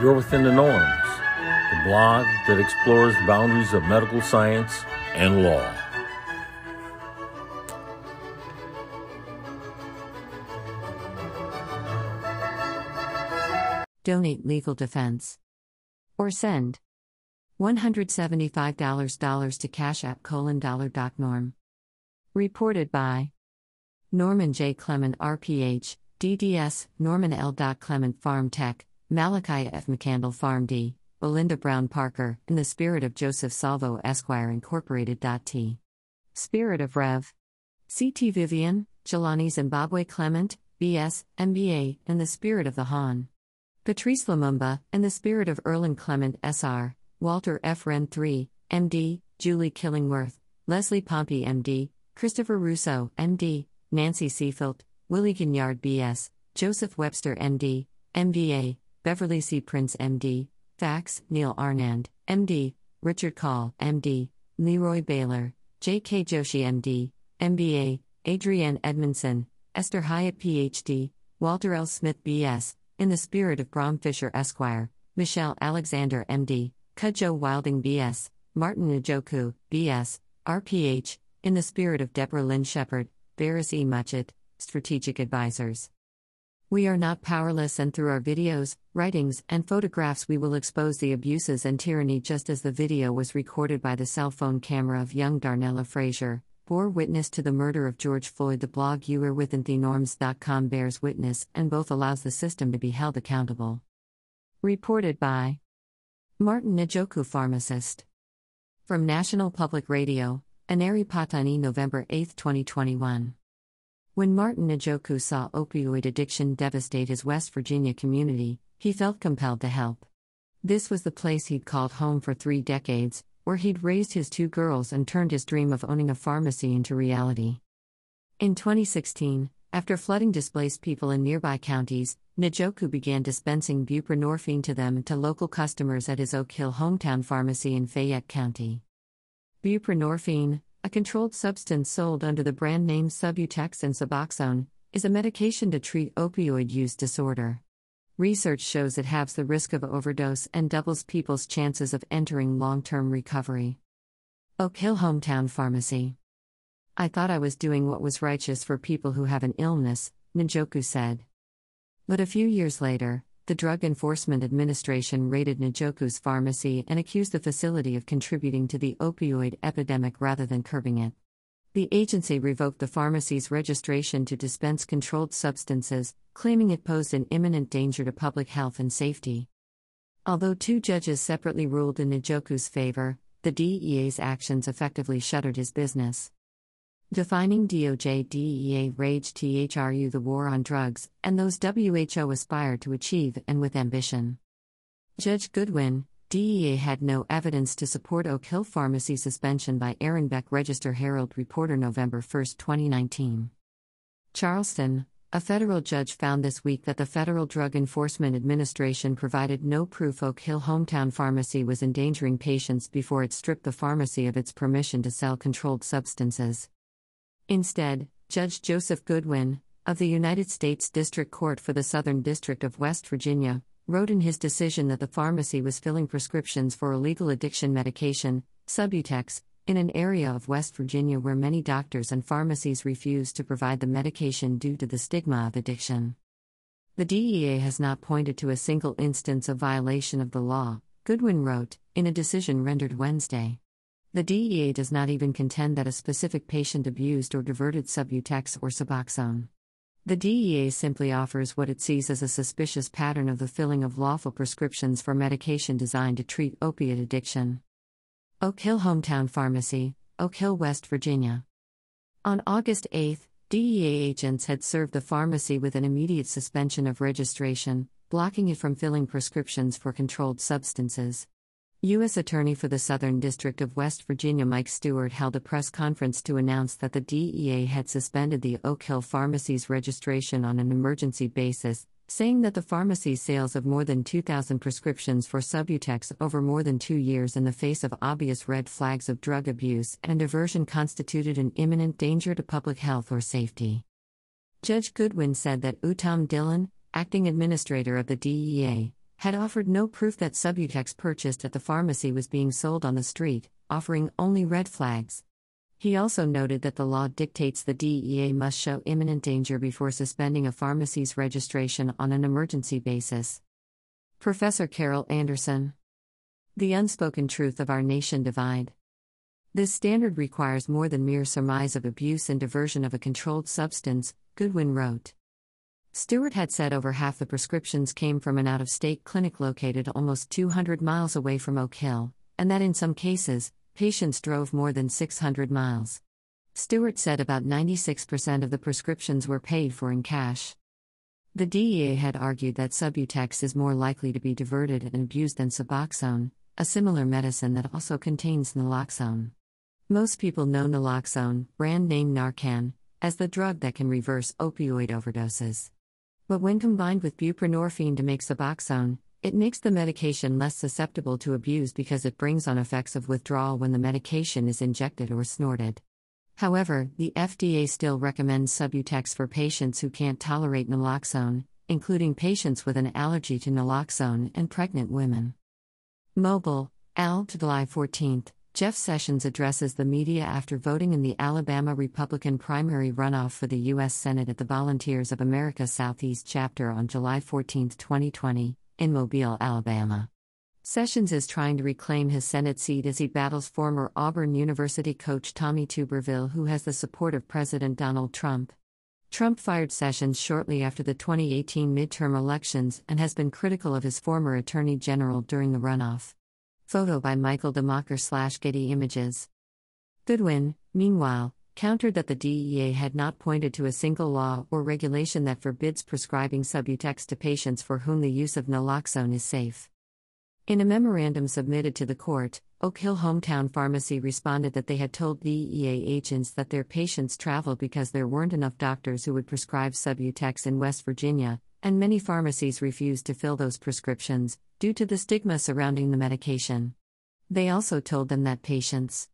You're Within the Norms, the blog that explores the boundaries of medical science and law. Donate legal defense. Or send $175 to Cash App colon dollar doc norm. Reported by Norman J. Clement RPH, DDS, Norman L. Clement Farm Tech, Malachi F. McCandle PharmD, Belinda Brown Parker, in the spirit of Joseph Salvo Esquire Incorporated. T. Spirit of Rev. C.T. Vivian, Jelani Zimbabwe Clement, B.S., MBA, in the spirit of the Han. Patrice Lumumba, in the spirit of Erland Clement S.R., Walter F. Wren III, MD, Julie Killingworth, Leslie Pompey MD, Christopher Russo, MD, Nancy Seafilt, Willie Gignard B.S., Joseph Webster MD, MBA, Beverly C. Prince MD, Fax, Neil Anand, MD, Richard Call, MD, Leroy Baylor, J.K. Joshi MD, MBA, Adrienne Edmondson, Esther Hyatt PhD, Walter L. Smith BS, in the spirit of Brom Fisher Esquire, Michelle Alexander MD, Kudjo Wilding BS, Martin Njoku, BS, RPH, in the spirit of Deborah Lynn Shepard, Varys E. Muchett, Strategic Advisors. We are not powerless, and through our videos, writings, and photographs, we will expose the abuses and tyranny just as the video was recorded by the cell phone camera of young Darnella Frazier, bore witness to the murder of George Floyd. The blog You Are Within the Norms.com bears witness and both allows the system to be held accountable. Reported by Martin Njoku, pharmacist. From National Public Radio, Aneri Pattani, November 8, 2021. When Martin Njoku saw opioid addiction devastate his West Virginia community, he felt compelled to help. This was the place he'd called home for three decades, where he'd raised his two girls and turned his dream of owning a pharmacy into reality. In 2016, after flooding displaced people in nearby counties, Njoku began dispensing buprenorphine to them and to local customers at his Oak Hill hometown pharmacy in Fayette County. Buprenorphine, a controlled substance sold under the brand names Subutex and Suboxone, is a medication to treat opioid use disorder. Research shows it halves the risk of overdose and doubles people's chances of entering long term recovery. Oak Hill Hometown Pharmacy. I thought I was doing what was righteous for people who have an illness, Njoku said. But a few years later, the Drug Enforcement Administration raided Njoku's pharmacy and accused the facility of contributing to the opioid epidemic rather than curbing it. The agency revoked the pharmacy's registration to dispense controlled substances, claiming it posed an imminent danger to public health and safety. Although two judges separately ruled in Njoku's favor, the DEA's actions effectively shuttered his business. Defining DOJ DEA Rage THRU the war on drugs, and those WHO aspire to achieve, and with ambition. Judge Goodwin, DEA had no evidence to support Oak Hill Pharmacy suspension by Aaron Beck Register Herald Reporter November 1, 2019. Charleston, a federal judge found this week that the Federal Drug Enforcement Administration provided no proof Oak Hill Hometown Pharmacy was endangering patients before it stripped the pharmacy of its permission to sell controlled substances. Instead, Judge Joseph Goodwin, of the United States District Court for the Southern District of West Virginia, wrote in his decision that the pharmacy was filling prescriptions for illegal addiction medication, Subutex, in an area of West Virginia where many doctors and pharmacies refuse to provide the medication due to the stigma of addiction. The DEA has not pointed to a single instance of violation of the law, Goodwin wrote, in a decision rendered Wednesday. The DEA does not even contend that a specific patient abused or diverted Subutex or Suboxone. The DEA simply offers what it sees as a suspicious pattern of the filling of lawful prescriptions for medication designed to treat opiate addiction. Oak Hill Hometown Pharmacy, Oak Hill, West Virginia. On August 8, DEA agents had served the pharmacy with an immediate suspension of registration, blocking it from filling prescriptions for controlled substances. U.S. Attorney for the Southern District of West Virginia Mike Stewart held a press conference to announce that the DEA had suspended the Oak Hill Pharmacy's registration on an emergency basis, saying that the pharmacy's sales of more than 2,000 prescriptions for Subutex over more than two years in the face of obvious red flags of drug abuse and diversion constituted an imminent danger to public health or safety. Judge Goodwin said that Uttam Dhillon, acting administrator of the DEA, had offered no proof that Subutex purchased at the pharmacy was being sold on the street, offering only red flags. He also noted that the law dictates the DEA must show imminent danger before suspending a pharmacy's registration on an emergency basis. Professor Carol Anderson. The unspoken truth of our nation divide. This standard requires more than mere surmise of abuse and diversion of a controlled substance, Goodwin wrote. Stewart had said over half the prescriptions came from an out of state clinic located almost 200 miles away from Oak Hill, and that in some cases, patients drove more than 600 miles. Stewart said about 96% of the prescriptions were paid for in cash. The DEA had argued that Subutex is more likely to be diverted and abused than Suboxone, a similar medicine that also contains naloxone. Most people know naloxone, brand name Narcan, as the drug that can reverse opioid overdoses. But when combined with buprenorphine to make Suboxone, it makes the medication less susceptible to abuse because it brings on effects of withdrawal when the medication is injected or snorted. However, the FDA still recommends Subutex for patients who can't tolerate naloxone, including patients with an allergy to naloxone and pregnant women. Mobile, Al, July 14. Jeff Sessions addresses the media after voting in the Alabama Republican primary runoff for the U.S. Senate at the Volunteers of America Southeast chapter on July 14, 2020, in Mobile, Alabama. Sessions is trying to reclaim his Senate seat as he battles former Auburn University coach Tommy Tuberville, who has the support of President Donald Trump. Trump fired Sessions shortly after the 2018 midterm elections and has been critical of his former attorney general during the runoff. Photo by Michael DeMocker slash Getty Images. Goodwin, meanwhile, countered that the DEA had not pointed to a single law or regulation that forbids prescribing Subutex to patients for whom the use of naloxone is safe. In a memorandum submitted to the court, Oak Hill Hometown Pharmacy responded that they had told DEA agents that their patients traveled because there weren't enough doctors who would prescribe Subutex in West Virginia, and many pharmacies refused to fill those prescriptions, due to the stigma surrounding the medication. They also told them that patients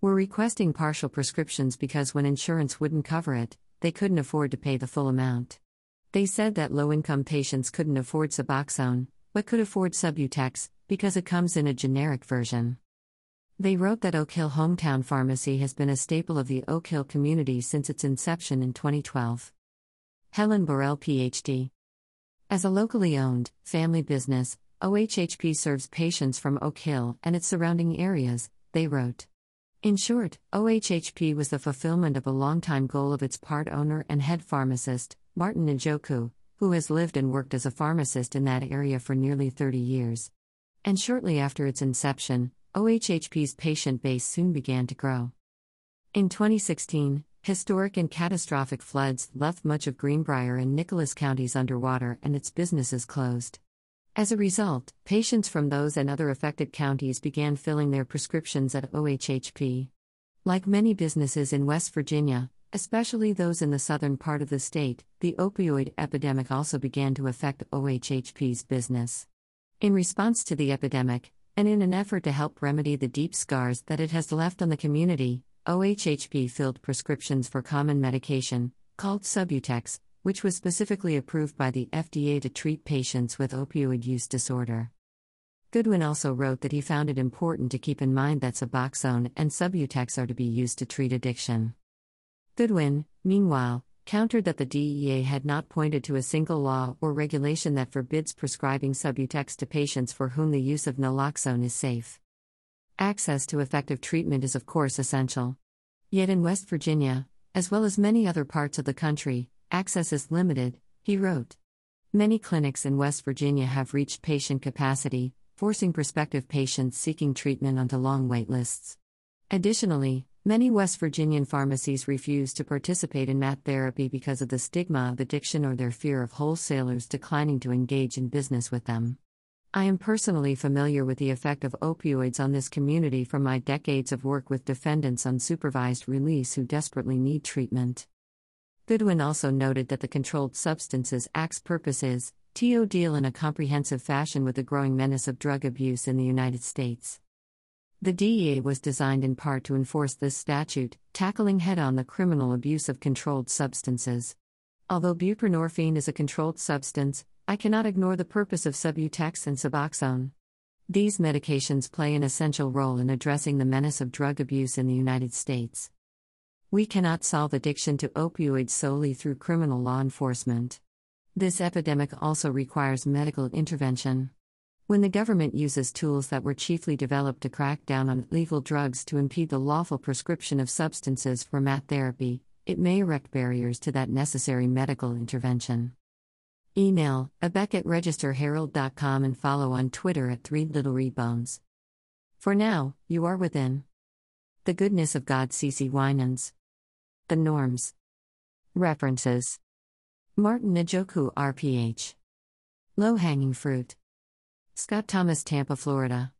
were requesting partial prescriptions because when insurance wouldn't cover it, they couldn't afford to pay the full amount. They said that low income patients couldn't afford Suboxone, but could afford Subutex, because it comes in a generic version. They wrote that Oak Hill Hometown Pharmacy has been a staple of the Oak Hill community since its inception in 2012. Helen Burrell, PhD. As a locally owned, family business, OHHP serves patients from Oak Hill and its surrounding areas, they wrote. In short, OHHP was the fulfillment of a longtime goal of its part owner and head pharmacist, Martin Njoku, who has lived and worked as a pharmacist in that area for nearly 30 years. And shortly after its inception, OHHP's patient base soon began to grow. In 2016, Historic and catastrophic floods left much of Greenbrier and Nicholas counties underwater and its businesses closed. As a result, patients from those and other affected counties began filling their prescriptions at OHHP. Like many businesses in West Virginia, especially those in the southern part of the state, the opioid epidemic also began to affect OHHP's business. In response to the epidemic, and in an effort to help remedy the deep scars that it has left on the community, OHHP filled prescriptions for common medication, called Subutex, which was specifically approved by the FDA to treat patients with opioid use disorder. Goodwin also wrote that he found it important to keep in mind that Suboxone and Subutex are to be used to treat addiction. Goodwin, meanwhile, countered that the DEA had not pointed to a single law or regulation that forbids prescribing Subutex to patients for whom the use of naloxone is safe. Access to effective treatment is, of course, essential. Yet in West Virginia, as well as many other parts of the country, access is limited, he wrote. Many clinics in West Virginia have reached patient capacity, forcing prospective patients seeking treatment onto long wait lists. Additionally, many West Virginian pharmacies refuse to participate in MAT therapy because of the stigma of addiction or their fear of wholesalers declining to engage in business with them. I am personally familiar with the effect of opioids on this community from my decades of work with defendants on supervised release who desperately need treatment. Goodwin also noted that the Controlled Substances Act's purpose is to deal in a comprehensive fashion with the growing menace of drug abuse in the United States. The DEA was designed in part to enforce this statute, tackling head on the criminal abuse of controlled substances. Although buprenorphine is a controlled substance, I cannot ignore the purpose of Subutex and Suboxone. These medications play an essential role in addressing the menace of drug abuse in the United States. We cannot solve addiction to opioids solely through criminal law enforcement. This epidemic also requires medical intervention. When the government uses tools that were chiefly developed to crack down on illegal drugs to impede the lawful prescription of substances for mat therapy, it may erect barriers to that necessary medical intervention. Email abeck at registerherald.com and follow on Twitter at 3 Little Rebones. For now, you are within. The Goodness of God, CeCe Winans. The Norms. References Martin Njoku, RPH. Low hanging fruit. Scott Thomas, Tampa, Florida.